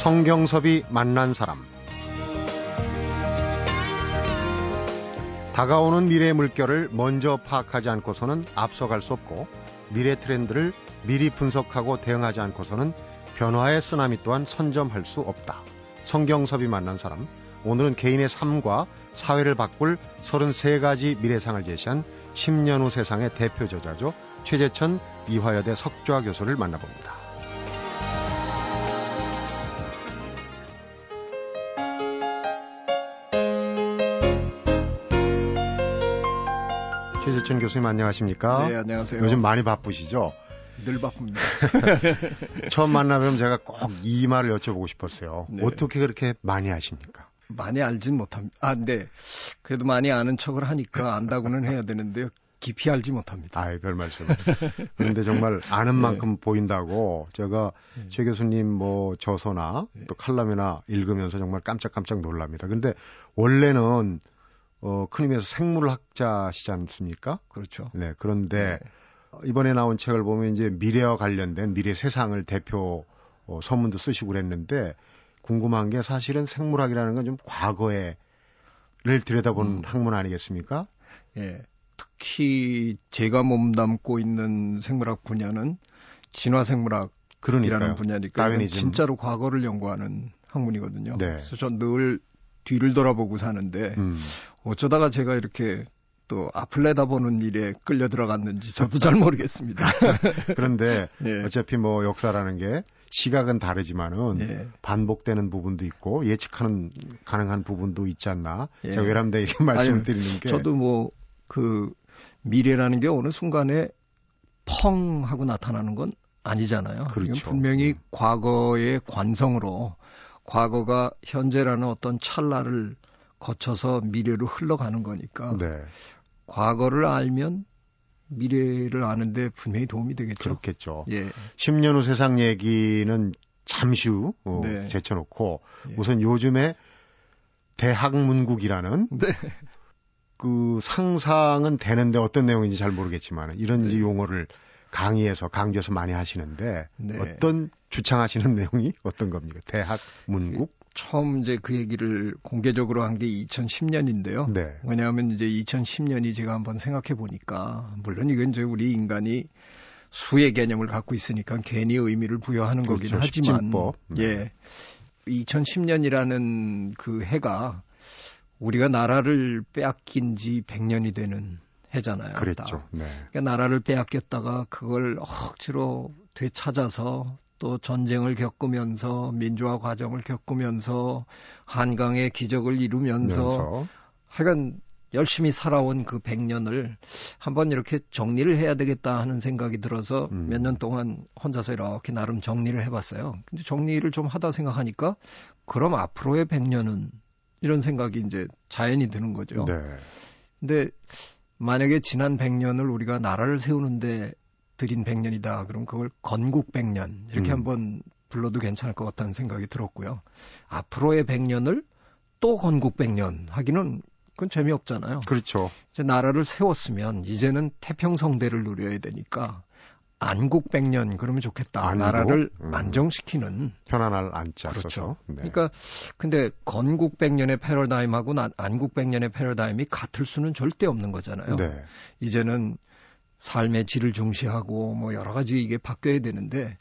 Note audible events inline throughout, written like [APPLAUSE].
성경섭이 만난 사람 다가오는 미래의 물결을 먼저 파악하지 않고서는 앞서갈 수 없고 미래 트렌드를 미리 분석하고 대응하지 않고서는 변화의 쓰나미 또한 선점할 수 없다. 성경섭이 만난 사람 오늘은 개인의 삶과 사회를 바꿀 33가지 미래상을 제시한 10년 후 세상의 대표 저자죠. 최재천 이화여대 석좌 교수를 만나봅니다. 최재천 교수님 안녕하십니까? 네, 안녕하세요. 요즘 많이 바쁘시죠? 늘 바쁩니다. [LAUGHS] 처음 만나면 제가 꼭 이 말을 여쭤보고 싶었어요. 네. 어떻게 그렇게 많이 하십니까? 많이 알진 못합니다. 아, 네. 그래도 많이 아는 척을 하니까 안다고는 해야 되는데요. 깊이 알지 못합니다. 아이, 별 말씀. 그런데 정말 아는 네. 만큼 보인다고 제가 네. 최 교수님 뭐 저서나 네. 또 칼럼이나 읽으면서 정말 깜짝깜짝 놀랍니다. 근데 원래는 어, 큰 의미에서 생물학자시지 않습니까? 그렇죠. 네. 그런데 이번에 나온 책을 보면 이제 미래와 관련된 미래 세상을 대표 어, 서문도 쓰시고 그랬는데 궁금한 게 사실은 생물학이라는 건 좀 과거에를 들여다보는 음. 학문 아니겠습니까? 예. 특히 제가 몸담고 있는 생물학 분야는 진화생물학 이라는 그러니까요. 분야니까 다윈이즘. 진짜로 과거를 연구하는 학문이거든요. 네. 그래서 전 늘 뒤를 돌아보고 사는데 음. 어쩌다가 제가 이렇게 또 앞을 내다보는 일에 끌려 들어갔는지 저도 잘 모르겠습니다. [LAUGHS] 그런데 [LAUGHS] 예. 어차피 뭐 역사라는 게 시각은 다르지만은 예. 반복되는 부분도 있고 예측하는 가능한 부분도 있지 않나. 예. 제가 외람돼 이렇게 [LAUGHS] 말씀을 드리는 게 저도 뭐 그 미래라는 게 어느 순간에 펑 하고 나타나는 건 아니잖아요. 그렇죠. 분명히 음. 과거의 관성으로 과거가 현재라는 어떤 찰나를 거쳐서 미래로 흘러가는 거니까 네. 과거를 알면 미래를 아는데 분명히 도움이 되겠죠. 그렇겠죠. 예. 10년 후 세상 얘기는 잠시 후 어, 네. 제쳐놓고 예. 우선 요즘에 대학문국이라는 네. 그 상상은 되는데 어떤 내용인지 잘 모르겠지만 이런 네. 용어를 강의에서 강조해서 많이 하시는데 네. 어떤 주창하시는 [LAUGHS] 내용이 어떤 겁니까? 대학 문국? 처음 이제 그 얘기를 공개적으로 한 게 2010년인데요. 네. 왜냐하면 이제 2010년이 제가 한번 생각해 보니까 물론 이건 이제 우리 인간이 수의 개념을 갖고 있으니까 괜히 의미를 부여하는 거긴 그렇죠. 하지만 십진법. 네. 예. 2010년이라는 그 해가 우리가 나라를 빼앗긴 지 100년이 되는 해잖아요. 그랬죠. 딱. 네. 그러니까 나라를 빼앗겼다가 그걸 억지로 되찾아서 또 전쟁을 겪으면서 민주화 과정을 겪으면서 한강의 기적을 이루면서 면서 하여간 열심히 살아온 그 100년을 한번 이렇게 정리를 해야 되겠다 하는 생각이 들어서 음. 몇년 동안 혼자서 이렇게 나름 정리를 해봤어요. 근데 정리를 좀 하다 생각하니까 그럼 앞으로의 100년은 이런 생각이 이제 자연히 드는 거죠. 네. 근데 만약에 지난 100년을 우리가 나라를 세우는데 들인 100년이다. 그럼 그걸 건국 100년 이렇게 음. 한번 불러도 괜찮을 것 같다는 생각이 들었고요. 앞으로의 100년을 또 건국 100년 하기는 그건 재미없잖아요. 그렇죠. 이제 나라를 세웠으면 이제는 태평성대를 누려야 되니까 안국 100년 그러면 좋겠다. 안국? 나라를 음. 안정시키는 편안할 안자 그렇죠. 네. 그러니까 근데 건국 100년의 패러다임하고 나- 안국 100년의 패러다임이 같을 수는 절대 없는 거잖아요. 네. 이제는 삶의 질을 중시하고 뭐 여러 가지 이게 바뀌어야 되는데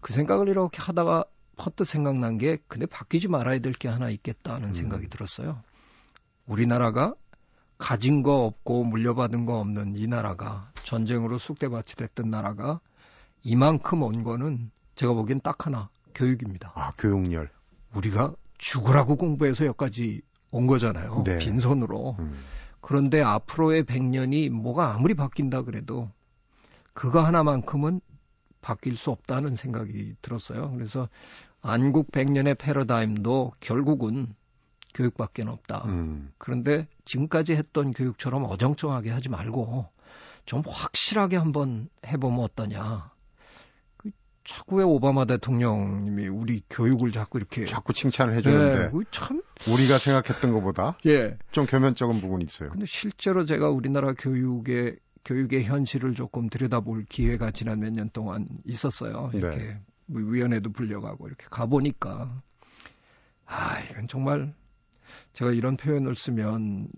그 생각을 이렇게 하다가 퍼뜩 생각난 게 근데 바뀌지 말아야 될 게 하나 있겠다는 음. 생각이 들었어요. 우리나라가 가진 거 없고 물려받은 거 없는 이 나라가 전쟁으로 쑥대밭이 됐던 나라가 이만큼 온 거는 제가 보기엔 딱 하나 교육입니다. 아, 교육열. 우리가 죽으라고 공부해서 여기까지 온 거잖아요. 네. 빈손으로. 음. 그런데 앞으로의 100년이 뭐가 아무리 바뀐다 그래도 그거 하나만큼은 바뀔 수 없다는 생각이 들었어요. 그래서 안국 100년의 패러다임도 결국은 교육밖에 없다. 음. 그런데 지금까지 했던 교육처럼 어정쩡하게 하지 말고 좀 확실하게 한번 해보면 어떠냐. 그 자꾸 왜 오바마 대통령님이 우리 교육을 자꾸 이렇게 자꾸 칭찬을 해주는데 네, 그참 우리가 생각했던 것보다 예. 좀 겸연쩍은 부분이 있어요. 근데 실제로 제가 우리나라 교육의 교육의 현실을 조금 들여다볼 기회가 지난 몇 년 동안 있었어요. 이렇게 네. 뭐 위원회도 불려가고 이렇게 가보니까 아, 이건 정말 제가 이런 표현을 쓰면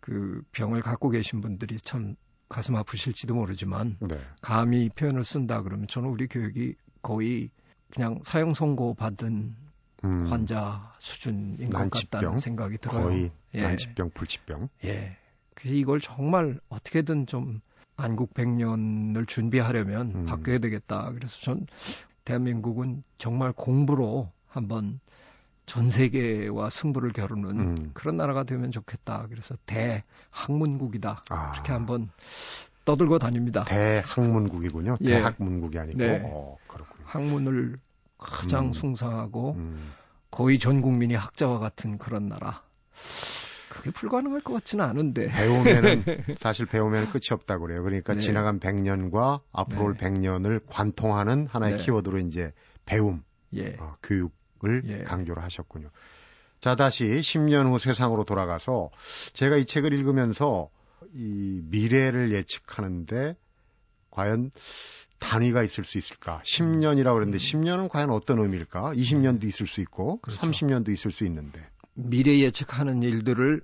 그 병을 갖고 계신 분들이 참 가슴 아프실지도 모르지만 네. 감히 표현을 쓴다 그러면 저는 우리 교육이 거의 그냥 사형 선고 받은 음, 환자 수준인 것 같다는 생각이 들어요. 거의 예. 난치병, 불치병. 예. 그래서 이걸 정말 어떻게든 좀 안국 100년을 준비하려면 음. 바뀌어야 되겠다. 그래서 전 대한민국은 정말 공부로 한번 전 세계와 승부를 겨루는 음. 그런 나라가 되면 좋겠다. 그래서 대학문국이다. 아. 이렇게 한번 떠들고 다닙니다. 대학문국이군요. 예. 대학문국이 아니고. 네. 어, 그렇군요. 학문을 가장 음. 숭상하고 음. 거의 전 국민이 학자와 같은 그런 나라. 그게 불가능할 것 같지는 않은데. 배우면은 [LAUGHS] 사실 배우면 끝이 없다고 그래요. 그러니까 네. 지나간 100년과 앞으로 올 100년을 관통하는 하나의 네. 키워드로 이제 배움, 예. 어, 교육 을 예. 강조를 하셨군요. 자, 다시 10년 후 세상으로 돌아가서 제가 이 책을 읽으면서 이 미래를 예측하는데 과연 단위가 있을 수 있을까? 10년이라고 그랬는데 10년은 과연 어떤 의미일까? 20년도 있을 수 있고 그렇죠. 30년도 있을 수 있는데. 미래 예측하는 일들을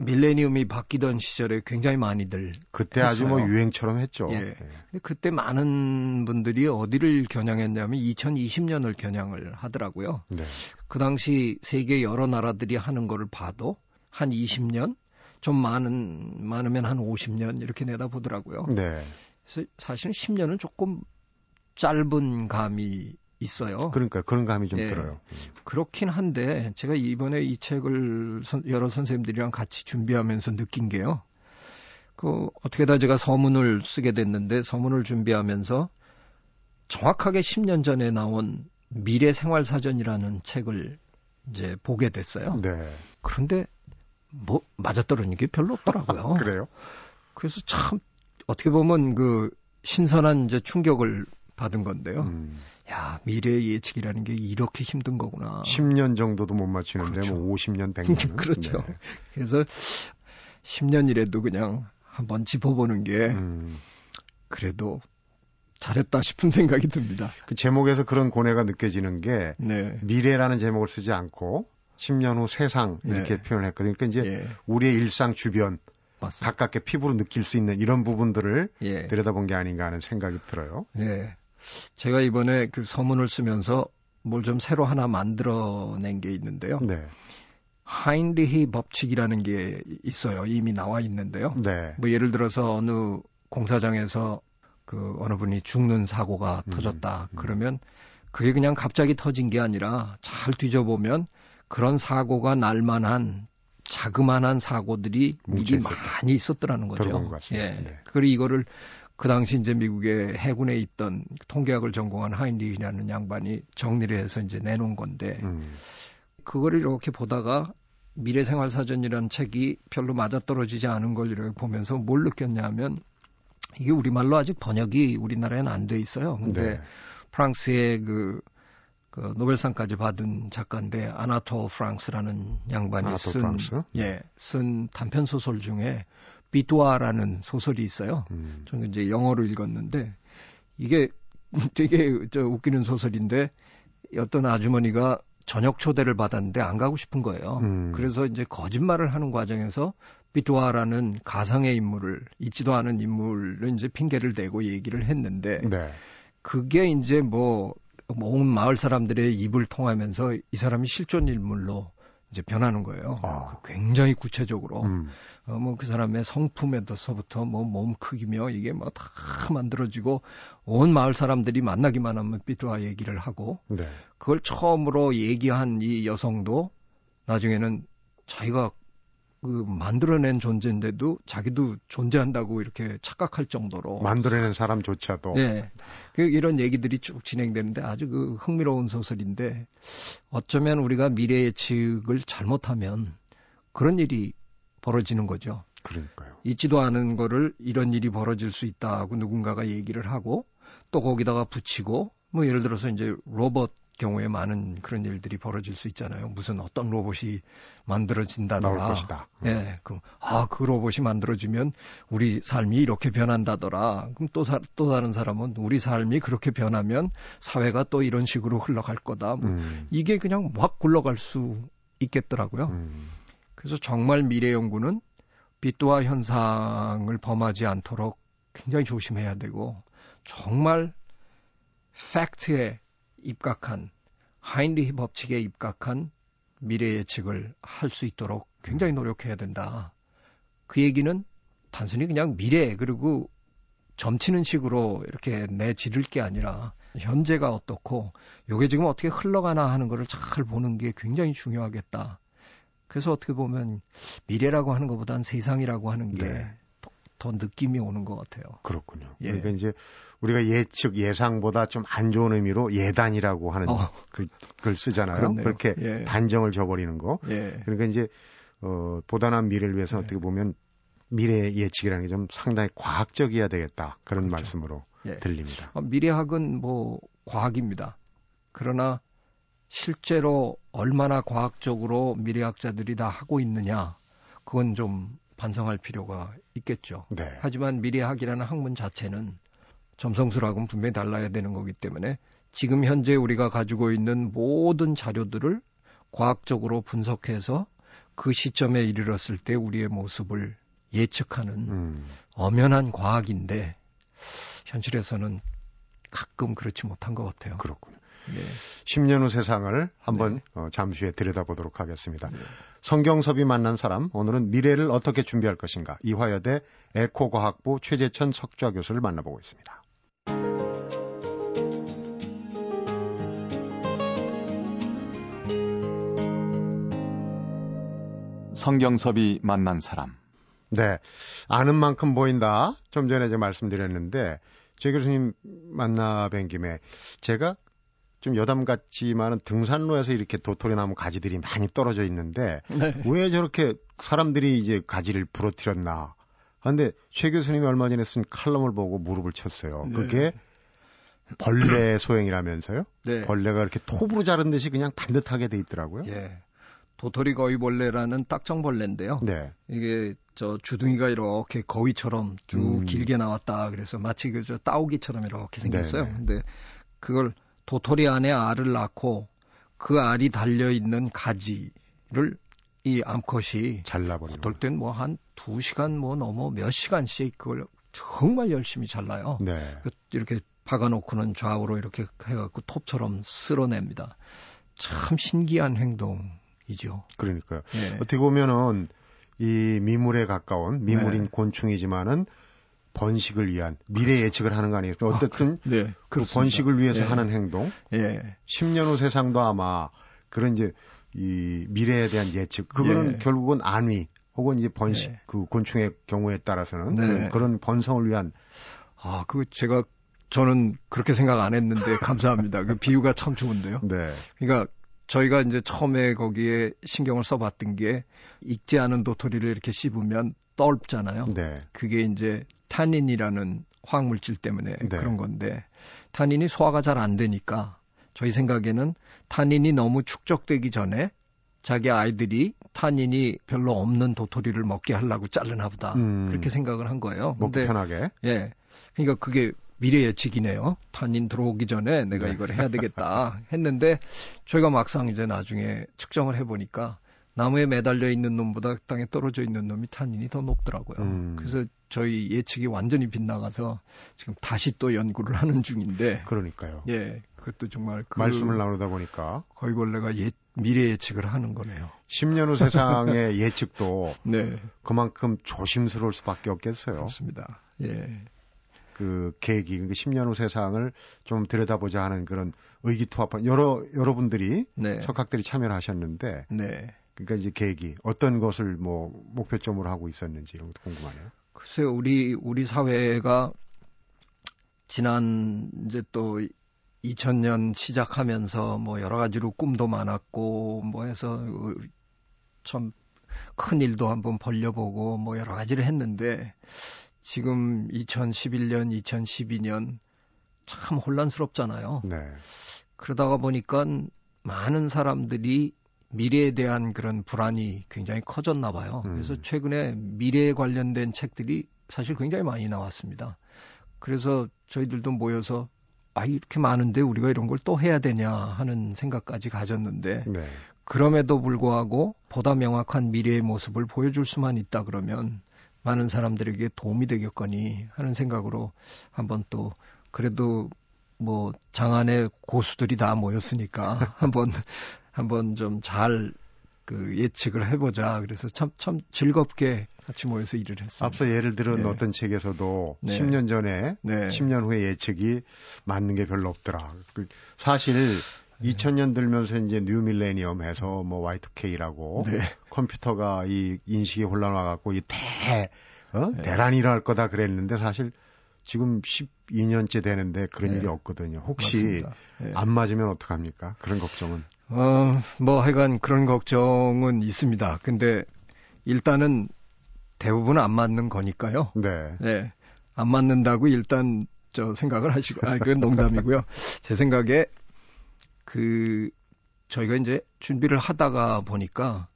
밀레니엄이 바뀌던 시절에 굉장히 많이들 그때 했어요. 아주 뭐 유행처럼 했죠. 예. 네. 근데 그때 많은 분들이 어디를 겨냥했냐면 2020년을 겨냥을 하더라고요. 네. 그 당시 세계 여러 나라들이 하는 거를 봐도 한 20년, 좀 많은 많으면 한 50년 이렇게 내다보더라고요. 네. 그래서 사실은 10년은 조금 짧은 감이 있어요. 그러니까 그런 감이 좀 예, 들어요. 그렇긴 한데 제가 이번에 이 책을 선, 여러 선생님들이랑 같이 준비하면서 느낀 게요. 그 어떻게다 제가 서문을 쓰게 됐는데 서문을 준비하면서 정확하게 10년 전에 나온 미래 생활 사전이라는 책을 이제 보게 됐어요. 네. 그런데 뭐 맞아떨어진 게 별로 없더라고요. [LAUGHS] 그래요? 그래서 참 어떻게 보면 그 신선한 이제 충격을 받은 건데요. 음. 야, 미래 예측이라는 게 이렇게 힘든 거구나. 10년 정도도 못 맞추는데 그렇죠. 뭐 50년, 100년. [LAUGHS] 그렇죠. 네. 그래서 10년이라도 그냥 한번 짚어보는 게 음. 그래도 잘했다 싶은 생각이 듭니다. 그 제목에서 그런 고뇌가 느껴지는 게 네. 미래라는 제목을 쓰지 않고 10년 후 세상 이렇게 네. 표현을 했거든요. 그러니까 이제 예. 우리의 일상 주변 맞습니다. 가깝게 피부로 느낄 수 있는 이런 부분들을 예. 들여다본 게 아닌가 하는 생각이 들어요. 예. 제가 이번에 그 서문을 쓰면서 뭘 좀 새로 하나 만들어낸 게 있는데요. 네. 하인리히 법칙이라는 게 있어요. 이미 나와 있는데요. 네. 뭐 예를 들어서 어느 공사장에서 그 어느 분이 죽는 사고가 음, 터졌다. 음. 그러면 그게 그냥 갑자기 터진 게 아니라 잘 뒤져보면 그런 사고가 날 만한 자그마한 사고들이 미리 있었다. 많이 있었더라는 거죠. 예. 네. 그리고 이거를 그 당시 이제 미국의 해군에 있던 통계학을 전공한 하인리라는 양반이 정리를 해서 이제 내놓은 건데 음. 그거를 이렇게 보다가 미래생활사전이라는 책이 별로 맞아떨어지지 않은 걸 이렇게 보면서 뭘 느꼈냐면 이게 우리말로 아직 번역이 우리나라에는 안 돼 있어요. 근데 네. 프랑스의 그, 그 노벨상까지 받은 작가인데 아나토 프랑스라는 양반이 쓴, 프랑스? 예, 쓴 단편 소설 중에 비투아라는 소설이 있어요. 음. 저는 이제 영어로 읽었는데 이게 [LAUGHS] 되게 저 웃기는 소설인데 어떤 아주머니가 저녁 초대를 받았는데 안 가고 싶은 거예요. 음. 그래서 이제 거짓말을 하는 과정에서 비투아라는 가상의 인물을 잊지도 않은 인물을 이제 핑계를 대고 얘기를 했는데 네. 그게 이제 뭐 온 마을 사람들의 입을 통하면서 이 사람이 실존 인물로 이제 변하는 거예요. 아. 굉장히 구체적으로. 음. 어, 뭐 그 사람의 성품에서부터 뭐 몸 크기며 이게 뭐 다 만들어지고 온 마을 사람들이 만나기만 하면 삐뚤아 얘기를 하고 네. 그걸 처음으로 얘기한 이 여성도 나중에는 자기가 그 만들어낸 존재인데도 자기도 존재한다고 이렇게 착각할 정도로 만들어낸 사람조차도 네. 그 이런 얘기들이 쭉 진행되는데 아주 그 흥미로운 소설인데 어쩌면 우리가 미래 예측을 잘못하면 그런 일이 벌어지는 거죠. 그러니까요. 있지도 않은 거를 이런 일이 벌어질 수 있다고 누군가가 얘기를 하고 또 거기다가 붙이고 뭐 예를 들어서 이제 로봇 경우에 많은 그런 일들이 벌어질 수 있잖아요. 무슨 어떤 로봇이 만들어진다더라. 나올 것이다. 예, 네, 그럼 아, 그 로봇이 만들어지면 우리 삶이 이렇게 변한다더라. 그럼 또, 사, 또 다른 사람은 우리 삶이 그렇게 변하면 사회가 또 이런 식으로 흘러갈 거다. 뭐 음. 이게 그냥 막 굴러갈 수 있겠더라고요. 음. 그래서 정말 미래 연구는 비또와 현상을 범하지 않도록 굉장히 조심해야 되고 정말 팩트에 입각한 하인리히 법칙에 입각한 미래 예측을 할 수 있도록 굉장히 노력해야 된다. 그 얘기는 단순히 그냥 미래 그리고 점치는 식으로 이렇게 내지를 게 아니라 현재가 어떻고 요게 지금 어떻게 흘러가나 하는 거를 잘 보는 게 굉장히 중요하겠다. 그래서 어떻게 보면 미래라고 하는 것보다는 세상이라고 하는 게더 네. 더 느낌이 오는 것 같아요. 그렇군요. 예. 그러니까 이제 우리가 예측 예상보다 좀 안 좋은 의미로 예단이라고 하는 어. 글, 글 쓰잖아요. 그렇네요. 그렇게 예. 단정을 줘버리는 거. 예. 그러니까 이제 어, 보다난 미래를 위해서 는 예. 어떻게 보면 미래 예측이라는 게 좀 상당히 과학적이어야 되겠다 그런 그렇죠. 말씀으로 예. 들립니다. 어, 미래학은 뭐 과학입니다. 그러나 실제로 얼마나 과학적으로 미래학자들이 다 하고 있느냐 그건 좀 반성할 필요가 있겠죠. 네. 하지만 미래학이라는 학문 자체는 점성술하고는 분명히 달라야 되는 거기 때문에 지금 현재 우리가 가지고 있는 모든 자료들을 과학적으로 분석해서 그 시점에 이르렀을 때 우리의 모습을 예측하는 음. 엄연한 과학인데 현실에서는 가끔 그렇지 못한 것 같아요. 그렇군요. 네. 10년 후 세상을 한번 네. 어, 잠시 후에 들여다보도록 하겠습니다. 네. 성경섭이 만난 사람, 오늘은 미래를 어떻게 준비할 것인가, 이화여대 에코과학부 최재천 석좌 교수를 만나보고 있습니다. 성경섭이 만난 사람. 네. 아는 만큼 보인다. 좀 전에 이제 말씀드렸는데, 제 교수님 만나 뵌 김에 제가 좀 여담 같지만은 등산로에서 이렇게 도토리 나무 가지들이 많이 떨어져 있는데, 네. 왜 저렇게 사람들이 이제 가지를 부러뜨렸나. 근데 최 교수님이 얼마 전에 쓴 칼럼을 보고 무릎을 쳤어요. 네. 그게 벌레 [CLEARS THROAT] 소행이라면서요? 네. 벌레가 이렇게 톱으로 자른 듯이 그냥 반듯하게 돼 있더라고요. 예. 도토리 거위벌레라는 딱정벌레인데요. 네. 이게 저 주둥이가 이렇게 거위처럼 쭉 음. 길게 나왔다. 그래서 마치 그저 따오기처럼 이렇게 생겼어요. 네네. 근데 그걸 도토리 안에 알을 낳고 그 알이 달려 있는 가지를 이 암컷이 잘라버리고 어떨 땐 뭐 한 두 시간 뭐 넘어 몇 시간씩 그걸 정말 열심히 잘라요. 네. 이렇게 박아놓고는 좌우로 이렇게 해갖고 톱처럼 쓸어냅니다. 참 신기한 행동. 이죠. 그러니까요. 네. 어떻게 보면은 이 미물에 가까운 미물인 네. 곤충이지만은 번식을 위한 미래 예측을 하는 거 아니겠습니까? 아, 어쨌든 아, 네, 그 번식을 위해서 네. 하는 행동. 예. 10년 후 세상도 아마 그런 이제 이 미래에 대한 예측 그거는 예. 결국은 안위 혹은 이제 번식 예. 그 곤충의 경우에 따라서는 네. 그런 번성을 위한 아, 그 제가 저는 그렇게 생각 안 했는데 [LAUGHS] 감사합니다. 그 비유가 참 좋은데요. 네. 그러니까 저희가 이제 처음에 거기에 신경을 써봤던 게 익지 않은 도토리를 이렇게 씹으면 떫잖아요. 네. 그게 이제 타닌이라는 화학물질 때문에 네. 그런 건데 타닌이 소화가 잘 안 되니까 저희 생각에는 타닌이 너무 축적되기 전에 자기 아이들이 타닌이 별로 없는 도토리를 먹게 하려고 자르나 보다. 음. 그렇게 생각을 한 거예요. 먹기 편하게. 예. 그러니까 그게 미래 예측이네요. 탄인 들어오기 전에 내가 네. 이걸 해야 되겠다 했는데 저희가 막상 이제 나중에 측정을 해보니까 나무에 매달려 있는 놈보다 땅에 떨어져 있는 놈이 탄닌이 더 높더라고요. 음. 그래서 저희 예측이 완전히 빗나가서 지금 다시 또 연구를 하는 중인데. 그러니까요. 예, 그것도 정말 그 말씀을 나누다 보니까 거의 벌레가 예, 미래 예측을 하는 거네요. 10년 후 세상의 [LAUGHS] 예측도 네. 그만큼 조심스러울 수밖에 없겠어요. 그렇습니다. 예. 그 계기, 그 10년 후 세상을 좀 들여다보자 하는 그런 의기투합한 여러 여러분들이 네. 석학들이 참여를 하셨는데, 네. 그러니까 이제 계기 어떤 것을 뭐 목표점으로 하고 있었는지 이런 것도 궁금하네요. 글쎄요, 우리 우리 사회가 지난 이제 또 2000년 시작하면서 뭐 여러 가지로 꿈도 많았고 뭐 해서 참 큰 일도 한번 벌려보고 뭐 여러 가지를 했는데 지금 2011년, 2012년 참 혼란스럽잖아요. 네. 그러다가 보니까 많은 사람들이 미래에 대한 그런 불안이 굉장히 커졌나 봐요. 음. 그래서 최근에 미래에 관련된 책들이 사실 굉장히 많이 나왔습니다. 그래서 저희들도 모여서 아 이렇게 많은데 우리가 이런 걸 또 해야 되냐 하는 생각까지 가졌는데 네. 그럼에도 불구하고 보다 명확한 미래의 모습을 보여줄 수만 있다 그러면 많은 사람들에게 도움이 되겠거니 하는 생각으로 한번 또 그래도 뭐 장안의 고수들이 다 모였으니까 [LAUGHS] 한번 한번 좀 잘 그 예측을 해보자. 그래서 참 참 즐겁게 같이 모여서 일을 했습니다. 앞서 예를 들은 네. 어떤 책에서도 네. 10년 전에 네. 10년 후에 예측이 맞는 게 별로 없더라. 그 사실 네. 2000년 들면서 이제 new millennium 해서 뭐 Y2K라고 네. 컴퓨터가 이 인식이 혼란 와 갖고 이 대, 어? 네. 대란이 일어날 거다 그랬는데 사실 지금 12년째 되는데 그런 네. 일이 없거든요. 혹시. 네. 안 맞으면 어떡합니까? 그런 걱정은. 어, 뭐 하여간 그런 걱정은 있습니다. 근데 일단은 대부분 안 맞는 거니까요. 네. 네. 안 맞는다고 일단 저 생각을 하시고, 아, 그건 농담이고요. [LAUGHS] 제 생각에 그 저희가 이제 준비를 하다가 보니까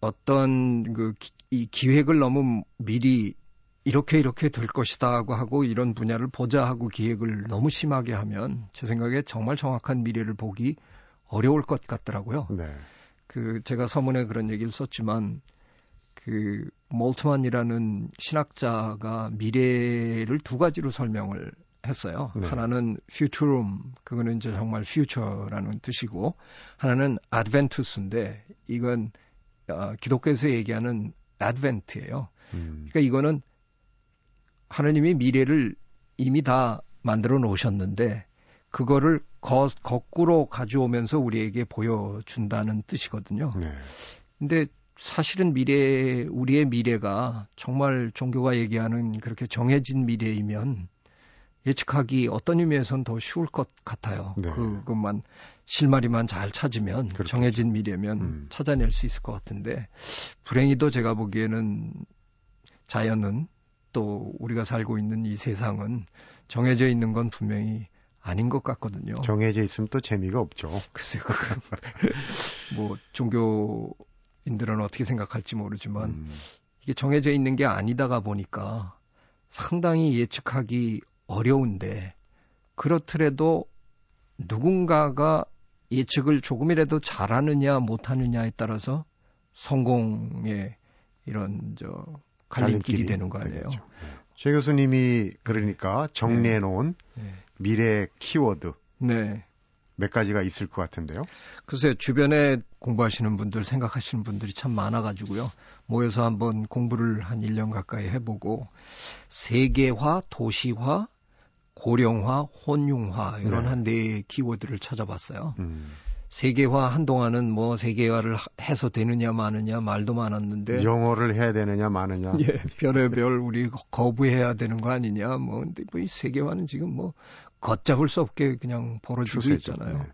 어떤 그 이 기획을 너무 미리 이렇게 이렇게 될 것이다고 하고 이런 분야를 보자 하고 기획을 너무 심하게 하면 제 생각에 정말 정확한 미래를 보기 어려울 것 같더라고요. 네. 그 제가 서문에 그런 얘기를 썼지만 그 몰트만이라는 신학자가 미래를 두 가지로 설명을 했어요. 네. 하나는 futurum 그거는 이제 정말 future라는 뜻이고 하나는 adventus인데 이건 어, 기독교에서 얘기하는 advent예요. 음. 그러니까 이거는 하나님이 미래를 이미 다 만들어 놓으셨는데 그거를 거, 거꾸로 가져오면서 우리에게 보여준다는 뜻이거든요. 네. 근데 사실은 미래, 우리의 미래가 정말 종교가 얘기하는 그렇게 정해진 미래이면 예측하기 어떤 의미에선 더 쉬울 것 같아요. 네. 그것만 실마리만 잘 찾으면 그렇겠죠. 정해진 미래면 음. 찾아낼 수 있을 것 같은데 불행히도 제가 보기에는 자연은 또 우리가 살고 있는 이 세상은 정해져 있는 건 분명히 아닌 것 같거든요. 정해져 있으면 또 재미가 없죠. 글쎄요. [LAUGHS] 뭐 종교인들은 어떻게 생각할지 모르지만 음. 이게 정해져 있는 게 아니다가 보니까 상당히 예측하기 어려운데 그렇더라도 누군가가 예측을 조금이라도 잘하느냐 못하느냐에 따라서 성공의 이런 저 갈림길이 되는 거 아니에요. 되겠죠. 네. 최 교수님이 그러니까 정리해 놓은 네. 미래 키워드 네. 몇 가지가 있을 것 같은데요. 글쎄요, 주변에 공부하시는 분들, 생각하시는 분들이 참 많아가지고요. 모여서 한번 공부를 한 1년 가까이 해보고, 세계화, 도시화, 고령화, 혼용화, 이런 네. 한네 키워드를 찾아봤어요. 음. 세계화 한동안은 뭐 세계화를 하- 해서 되느냐 마느냐 말도 많았는데, 영어를 해야 되느냐 마느냐. [LAUGHS] 예, 별의별 우리 거부해야 되는 거 아니냐, 뭐, 근데 뭐이 세계화는 지금 뭐, 걷잡을 수 없게 그냥 벌어지고 추세죠. 있잖아요. 네.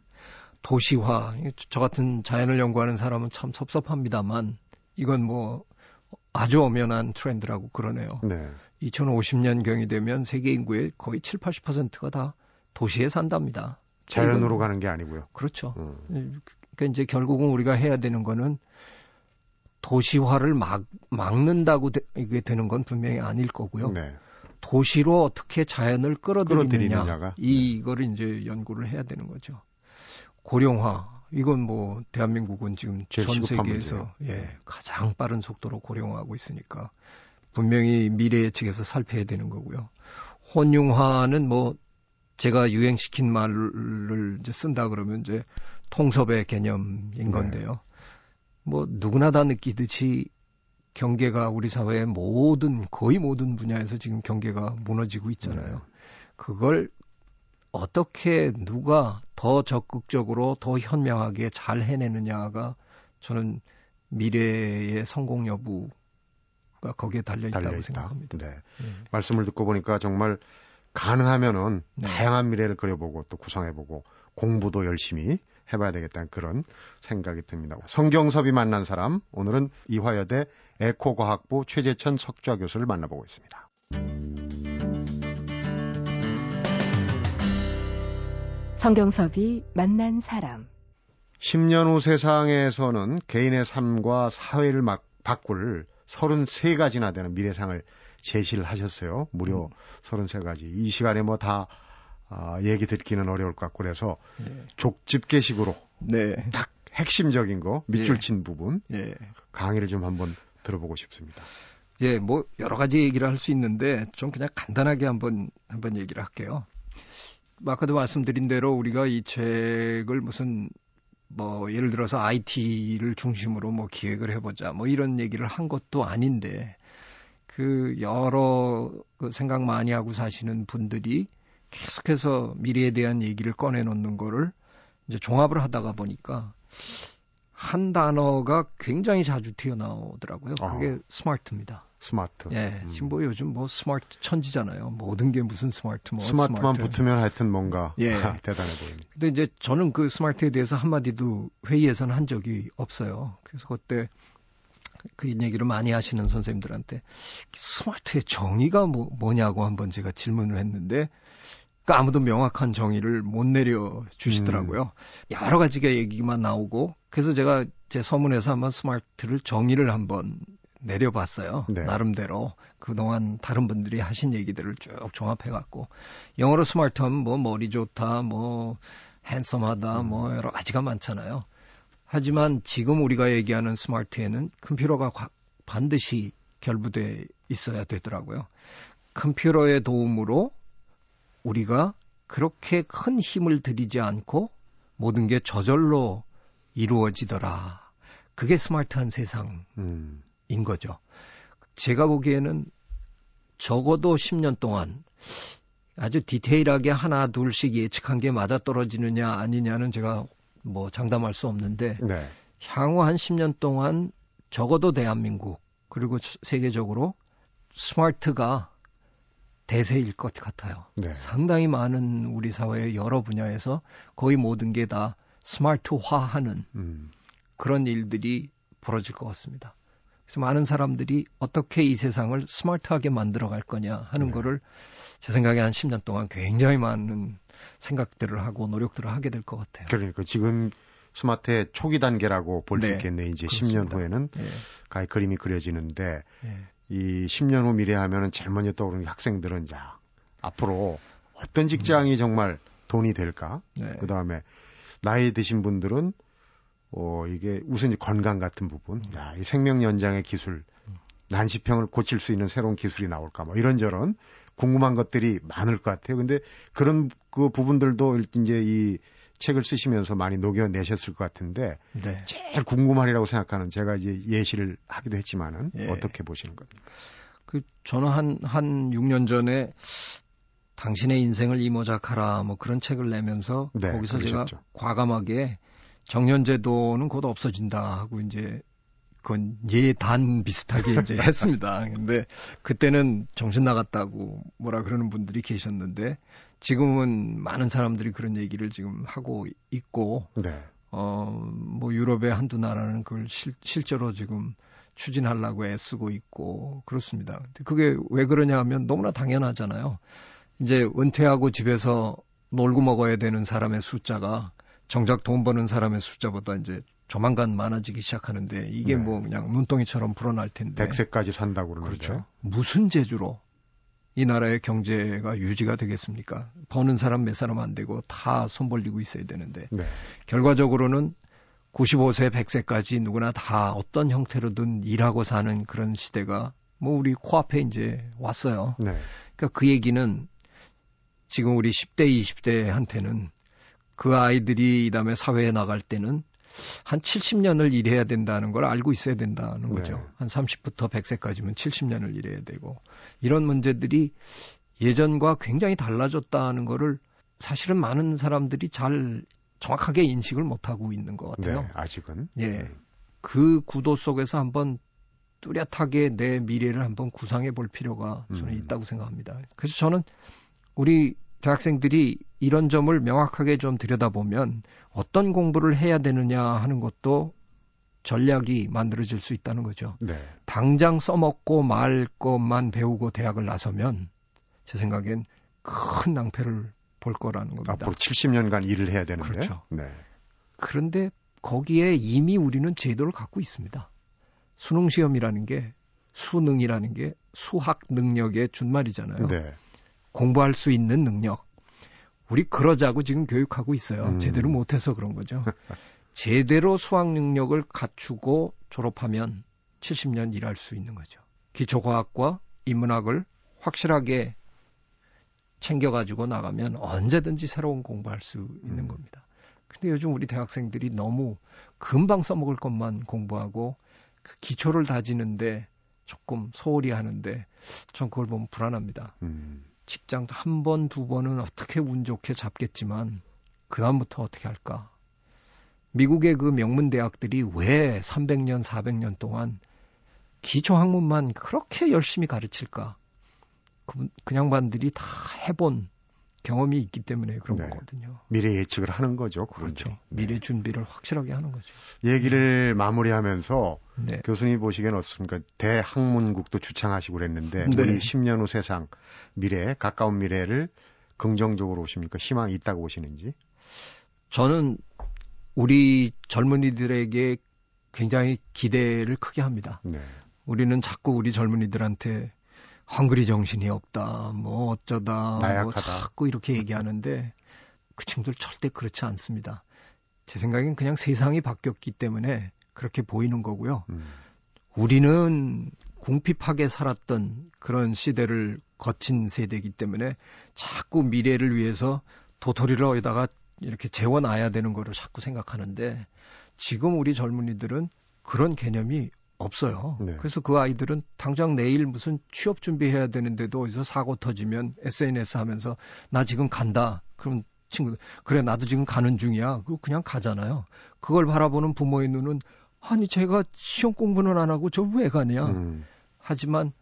도시화. 저 같은 자연을 연구하는 사람은 참 섭섭합니다만 이건 뭐 아주 엄연한 트렌드라고 그러네요. 네. 2050년 경이 되면 세계 인구의 거의 7, 80%가 다 도시에 산답니다. 자연으로 이건- 가는 게 아니고요. 그렇죠. 음. 그러니까 이제 결국은 우리가 해야 되는 거는 도시화를 막 막는다고 되, 이게 되는 건 분명히 아닐 거고요. 네. 도시로 어떻게 자연을 끌어들이느냐 끌어들이느냐가. 이거를 이제 연구를 해야 되는 거죠. 고령화 이건 뭐 대한민국은 지금 전 세계에서. 예 가장 빠른 속도로 고령화하고 있으니까 분명히 미래 예측에서 살펴야 되는 거고요. 혼용화는 뭐 제가 유행시킨 말을 이제 쓴다 그러면 이제 통섭의 개념인 네. 건데요. 뭐 누구나 다 느끼듯이 경계가 우리 사회의 모든 거의 모든 분야에서 지금 경계가 무너지고 있잖아요. 네. 그걸 어떻게 누가 더 적극적으로 더 현명하게 잘 해내느냐가 저는 미래의 성공 여부가 거기에 달려 있다고 달려 있다. 생각합니다. 네. 음. 말씀을 듣고 보니까 정말 가능하면은 네. 다양한 미래를 그려보고 또 구상해보고 공부도 열심히 해봐야 되겠다는 그런 생각이 듭니다. 성경섭이 만난 사람 오늘은 이화여대 에코과학부 최재천 석좌 교수를 만나보고 있습니다. 성경섭이 만난 사람 10년 후 세상에서는 개인의 삶과 사회를 막 바꿀 33가지나 되는 미래상을 제시를 하셨어요. 무려 음. 33가지. 이 시간에 뭐 다 아, 얘기 듣기는 어려울 것 같고 그래서 네. 족집게식으로 네. 딱 핵심적인 거 밑줄 예. 친 부분 예. 강의를 좀 한번 들어보고 싶습니다. 예, 뭐 여러 가지 얘기를 할 수 있는데 좀 그냥 간단하게 한번 한번 얘기를 할게요. 아까도 말씀드린 대로 우리가 이 책을 무슨 뭐 예를 들어서 IT를 중심으로 뭐 기획을 해보자 뭐 이런 얘기를 한 것도 아닌데 그 여러 그 생각 많이 하고 사시는 분들이 계속해서 미래에 대한 얘기를 꺼내놓는 거를 이제 종합을 하다가 보니까 한 단어가 굉장히 자주 튀어나오더라고요. 그게 어. 스마트입니다. 스마트. 예, 음. 지금 뭐 요즘 뭐 스마트 천지잖아요. 모든 게 무슨 스마트 뭐 스마트만 스마트. 붙으면 하여튼 뭔가 예. [LAUGHS] 대단해 보입니다. 근데 이제 저는 그 스마트에 대해서 한마디도 회의에서는 한 적이 없어요. 그래서 그때 그 얘기를 많이 하시는 선생님들한테 스마트의 정의가 뭐, 뭐냐고 한번 제가 질문을 했는데 그러니까 아무도 명확한 정의를 못 내려 주시더라고요. 음. 여러 가지가 얘기만 나오고 그래서 제가 제 서문에서 한번 스마트를 정의를 한번 내려봤어요. 네. 나름대로 그동안 다른 분들이 하신 얘기들을 쭉 종합해 갖고 영어로 스마트하면 뭐 머리 좋다, 뭐 핸섬하다, 음. 뭐 여러 가지가 많잖아요. 하지만 지금 우리가 얘기하는 스마트에는 컴퓨터가 반드시 결부돼 있어야 되더라고요. 컴퓨터의 도움으로 우리가 그렇게 큰 힘을 들이지 않고 모든 게 저절로 이루어지더라. 그게 스마트한 세상인 음. 거죠. 제가 보기에는 적어도 10년 동안 아주 디테일하게 하나 둘씩 예측한 게 맞아 떨어지느냐 아니냐는 제가 뭐 장담할 수 없는데 네. 향후 한 10년 동안 적어도 대한민국 그리고 세계적으로 스마트가 대세일 것 같아요. 네. 상당히 많은 우리 사회의 여러 분야에서 거의 모든 게 다 스마트화하는 음. 그런 일들이 벌어질 것 같습니다. 그래서 많은 사람들이 어떻게 이 세상을 스마트하게 만들어 갈 거냐 하는 네. 거를 제 생각에 한 10년 동안 굉장히 많은 생각들을 하고 노력들을 하게 될 것 같아요. 그러니까 지금 스마트의 초기 단계라고 볼수 네. 있겠네. 이제 그렇습니다. 10년 후에는 네. 가히 그림이 그려지는데 네. 이 10년 후 미래 하면은 제일 먼저 떠오르는 학생들은 자 앞으로 어떤 직장이 음. 정말 돈이 될까? 네. 그 다음에 나이 드신 분들은 어 이게 우선 건강 같은 부분, 음. 야, 이 생명 연장의 기술, 난시병을 고칠 수 있는 새로운 기술이 나올까? 뭐 이런저런 궁금한 것들이 많을 것 같아요. 근데 그런 그 부분들도 이제 이 책을 쓰시면서 많이 녹여내셨을 것 같은데 네. 제일 궁금하리라고 생각하는 제가 이제 예시를 하기도 했지만은 예. 어떻게 보시는 겁니까? 그 저는 한한 6년 전에 당신의 인생을 이모작하라 뭐 그런 책을 내면서 네, 거기서 그러셨죠. 제가 과감하게 정년제도는 곧 없어진다 하고 이제 그건 예단 비슷하게 이제 [LAUGHS] 했습니다. 근데 그때는 정신 나갔다고 뭐라 그러는 분들이 계셨는데 지금은 많은 사람들이 그런 얘기를 지금 하고 있고, 네. 어, 뭐 유럽의 한두 나라는 그걸 실, 실제로 지금 추진하려고 애쓰고 있고, 그렇습니다. 그게 왜 그러냐 하면 너무나 당연하잖아요. 이제 은퇴하고 집에서 놀고 먹어야 되는 사람의 숫자가 정작 돈 버는 사람의 숫자보다 이제 조만간 많아지기 시작하는데 이게 네. 뭐 그냥 눈덩이처럼 불어날 텐데. 100세까지 산다고 그러는데. 그렇죠. 무슨 재주로 이 나라의 경제가 유지가 되겠습니까? 버는 사람 몇 사람 안 되고 다 손 벌리고 있어야 되는데 네. 결과적으로는 95세, 100세까지 누구나 다 어떤 형태로든 일하고 사는 그런 시대가 뭐 우리 코앞에 이제 왔어요. 네. 그러니까 그 얘기는 지금 우리 10대, 20대한테는 그 아이들이 이 다음에 사회에 나갈 때는 한 70년을 일해야 된다는 걸 알고 있어야 된다는 거죠. 네. 한 30부터 100세까지면 70년을 일해야 되고 이런 문제들이 예전과 굉장히 달라졌다는 거를 사실은 많은 사람들이 잘 정확하게 인식을 못 하고 있는 것 같아요. 네, 아직은. 예. 음. 그 구도 속에서 한번 뚜렷하게 내 미래를 한번 구상해 볼 필요가 저는 음. 있다고 생각합니다. 그래서 저는 우리 대학생들이 이런 점을 명확하게 좀 들여다보면 어떤 공부를 해야 되느냐 하는 것도 전략이 만들어질 수 있다는 거죠. 네. 당장 써먹고 말 것만 배우고 대학을 나서면 제 생각엔 큰 낭패를 볼 거라는 겁니다. 앞으로 70년간 일을 해야 되는데. 그렇죠. 네. 그런데 거기에 이미 우리는 제도를 갖고 있습니다. 수능 시험이라는 게 수능이라는 게 수학 능력의 준말이잖아요. 네. 공부할 수 있는 능력. 우리 그러자고 지금 교육하고 있어요. 음. 제대로 못해서 그런 거죠. [LAUGHS] 제대로 수학 능력을 갖추고 졸업하면 70년 일할 수 있는 거죠. 기초과학과 인문학을 확실하게 챙겨가지고 나가면 언제든지 새로운 공부할 수 있는 음. 겁니다. 근데 요즘 우리 대학생들이 너무 금방 써먹을 것만 공부하고 그 기초를 다지는데 조금 소홀히 하는데 전 그걸 보면 불안합니다. 음. 직장 한 번, 두 번은 어떻게 운 좋게 잡겠지만 그다음부터 어떻게 할까? 미국의 그 명문 대학들이 왜 300년, 400년 동안 기초 학문만 그렇게 열심히 가르칠까? 그, 그 양반들이 다 해본 경험이 있기 때문에 그런 네. 거거든요. 미래 예측을 하는 거죠. 그렇죠. 미래 준비를 확실하게 하는 거죠. 얘기를 마무리하면서 네. 교수님 보시기엔 어떻습니까? 대학문국도 주창하시고 그랬는데 네. 우리 10년 후 세상 미래 가까운 미래를 긍정적으로 보십니까? 희망이 있다고 보시는지? 저는 우리 젊은이들에게 굉장히 기대를 크게 합니다. 네. 우리는 자꾸 우리 젊은이들한테 헝그리 정신이 없다, 뭐 어쩌다, 뭐 나약하다. 자꾸 이렇게 얘기하는데 그 친구들 절대 그렇지 않습니다. 제 생각엔 그냥 세상이 바뀌었기 때문에 그렇게 보이는 거고요. 음. 우리는 궁핍하게 살았던 그런 시대를 거친 세대이기 때문에 자꾸 미래를 위해서 도토리를 어디다가 이렇게 재워놔야 되는 거를 자꾸 생각하는데 지금 우리 젊은이들은 그런 개념이 없어요. 네. 그래서 그 아이들은 당장 내일 무슨 취업 준비해야 되는데도 어디서 사고 터지면 SNS 하면서 나 지금 간다. 그럼 친구들 그래 나도 지금 가는 중이야. 그리고 그냥 가잖아요. 그걸 바라보는 부모의 눈은 아니 제가 시험 공부는 안 하고 저 왜 가냐. 음. 하지만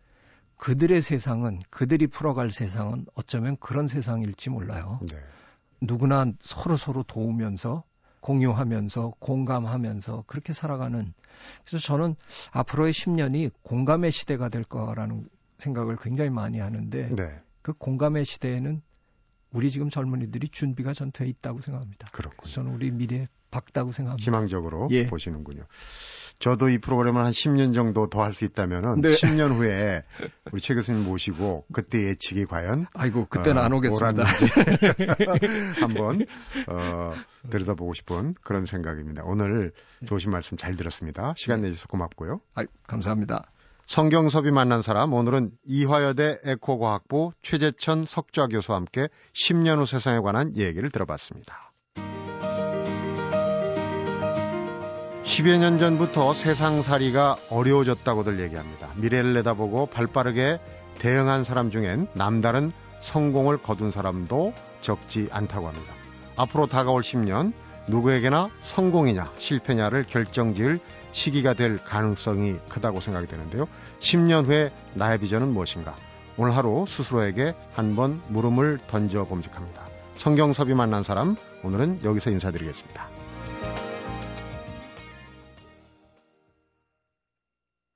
그들의 세상은 그들이 풀어갈 세상은 어쩌면 그런 세상일지 몰라요. 네. 누구나 서로 서로 도우면서 공유하면서 공감하면서 그렇게 살아가는 그래서 저는 앞으로의 10년이 공감의 시대가 될 거라는 생각을 굉장히 많이 하는데 네. 그 공감의 시대에는 우리 지금 젊은이들이 준비가 전돼 있다고 생각합니다. 그렇군요. 저는 우리 미래 밝다고 생각합니다. 희망적으로 예. 보시는군요. 저도 이 프로그램을 한 10년 정도 더 할 수 있다면은 네. 10년 후에 [LAUGHS] 우리 최 교수님 모시고 그때 예측이 과연 아이고 그때는 어, 안 오겠습니다. [LAUGHS] 한번 어, 들여다보고 싶은 그런 생각입니다. 오늘 좋으신 말씀 잘 들었습니다. 시간 내주셔서 고맙고요. 아이, 감사합니다. 성경섭이 만난 사람 오늘은 이화여대 에코과학부 최재천 석좌 교수와 함께 10년 후 세상에 관한 얘기를 들어봤습니다. 10여 년 전부터 세상살이가 어려워졌다고들 얘기합니다. 미래를 내다보고 발빠르게 대응한 사람 중엔 남다른 성공을 거둔 사람도 적지 않다고 합니다. 앞으로 다가올 10년 누구에게나 성공이냐 실패냐를 결정지을 시기가 될 가능성이 크다고 생각이 되는데요. 10년 후에 나의 비전은 무엇인가? 오늘 하루 스스로에게 한번 물음을 던져 봄직합니다. 성경섭이 만난 사람 오늘은 여기서 인사드리겠습니다.